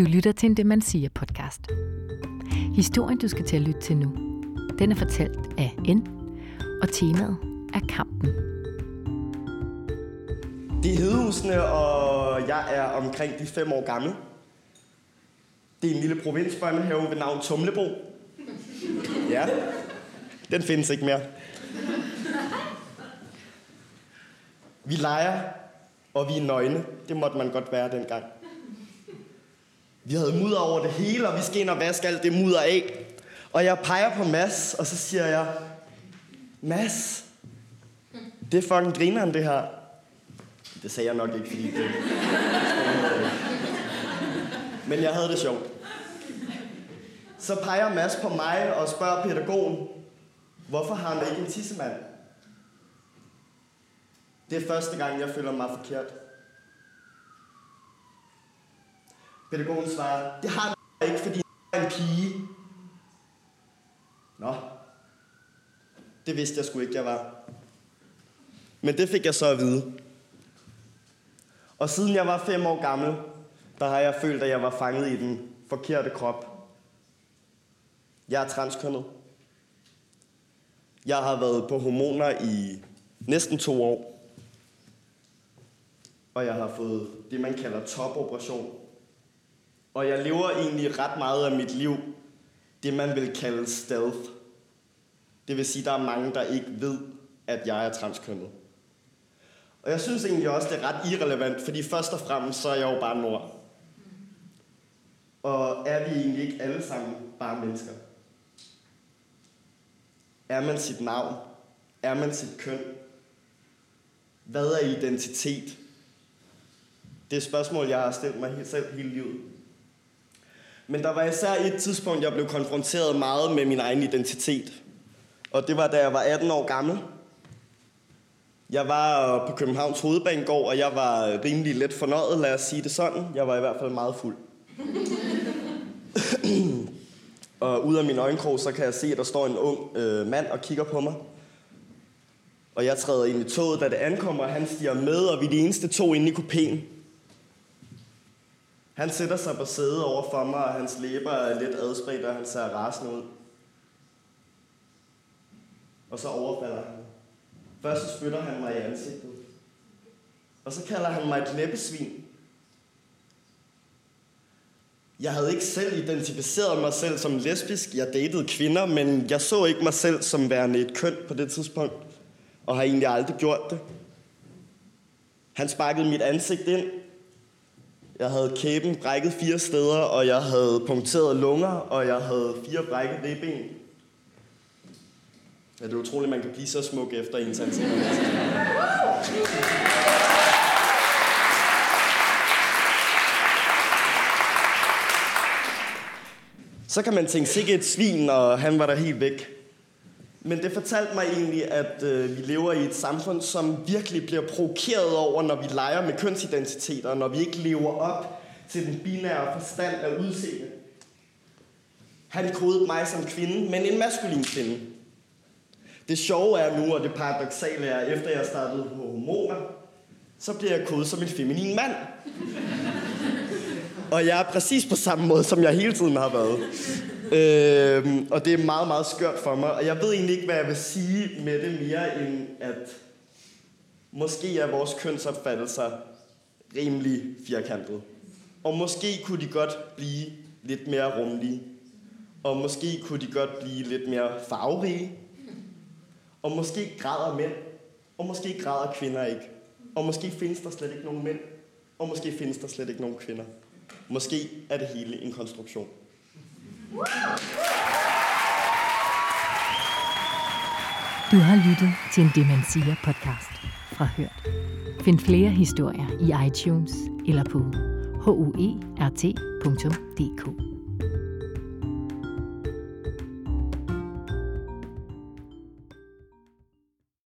Du lytter til en Det Man Siger podcast. Historien, du skal til at lytte til nu, den er fortalt af N, og temaet er kampen. Det er Hedehusene, og jeg er omkring de fem år gammel. Det er en lille provinsbørnehave ved navn Tumlebo. Ja, den findes ikke mere. Vi leger, og vi er nøgne. Det måtte man godt være dengang. Vi havde mudder over det hele, og vi skal ind og vaske alt det mudder af. Og jeg peger på Mads, og så siger jeg, Mads, det er fucking grineren det her. Det sagde jeg nok ikke, fordi det... Men jeg havde det sjovt. Så peger Mads på mig og spørger pædagogen, hvorfor har han ikke en tissemand? Det er første gang, jeg føler mig forkert. Pædagogen svarer, det har jeg ikke, fordi jeg er en pige. Nå, det vidste jeg sgu ikke, jeg var. Men det fik jeg så at vide. Og siden jeg var fem år gammel, der har jeg følt, at jeg var fanget i den forkerte krop. Jeg er transkønnet. Jeg har været på hormoner i næsten to år. Og jeg har fået det, man kalder topoperation. Og jeg lever egentlig ret meget af mit liv, det man vil kalde stealth. Det vil sige, at der er mange, der ikke ved, at jeg er transkønnet. Og jeg synes egentlig også, det er ret irrelevant, fordi først og fremmest, så er jeg jo bare nord. Og er vi egentlig ikke alle sammen bare mennesker? Er man sit navn? Er man sit køn? Hvad er identitet? Det er et spørgsmål, jeg har stillet mig selv hele livet. Men der var især et tidspunkt, jeg blev konfronteret meget med min egen identitet. Og det var, da jeg var 18 år gammel. Jeg var øh, på Københavns Hovedbanegård, og jeg var øh, rimelig let fornøjet, lad os sige det sådan. Jeg var i hvert fald meget fuld. og ud af min øjenkrog, så kan jeg se, at der står en ung øh, mand og kigger på mig. Og jeg træder ind i toget, da det ankommer, og han stiger med, og vi er de eneste to inde i kupéen. Han sætter sig på sædet over for mig, og hans læber er lidt adspredt, og han ser rasende ud. Og så overfalder han Først spytter han mig i ansigtet. Og så kalder han mig et læbesvin. Jeg havde ikke selv identificeret mig selv som lesbisk. Jeg datede kvinder, men jeg så ikke mig selv som værende et køn på det tidspunkt. Og har egentlig aldrig gjort det. Han sparkede mit ansigt ind. Jeg havde kæben brækket fire steder, og jeg havde punkteret lunger, og jeg havde fire brækket ribben. Ja, det er utroligt, at man kan blive så smuk efter en. Så kan man tænke, sikkert et svin, og han var der helt væk. Men det fortalte mig egentlig, at øh, vi lever i et samfund, som virkelig bliver provokeret over, når vi leger med kønsidentiteter, når vi ikke lever op til den binære forstand af udseende. Han kodede mig som kvinde, men en maskulin kvinde. Det sjove er nu, og det paradoxale er, efter jeg startede på hormoner, så bliver jeg kodet som en feminin mand. og jeg er præcis på samme måde, som jeg hele tiden har været. Øhm, og det er meget, meget skørt for mig. Og jeg ved egentlig ikke, hvad jeg vil sige med det mere, end at måske er vores kønsopfattelser rimelig firkantet. Og måske kunne de godt blive lidt mere rumlige. Og måske kunne de godt blive lidt mere farverige. Og måske græder mænd, og måske græder kvinder ikke. Og måske findes der slet ikke nogen mænd, og måske findes der slet ikke nogen kvinder. Måske er det hele en konstruktion. Du har lyttet til en Demensia podcast fra Hørt. Find flere historier i iTunes eller på huert.dk.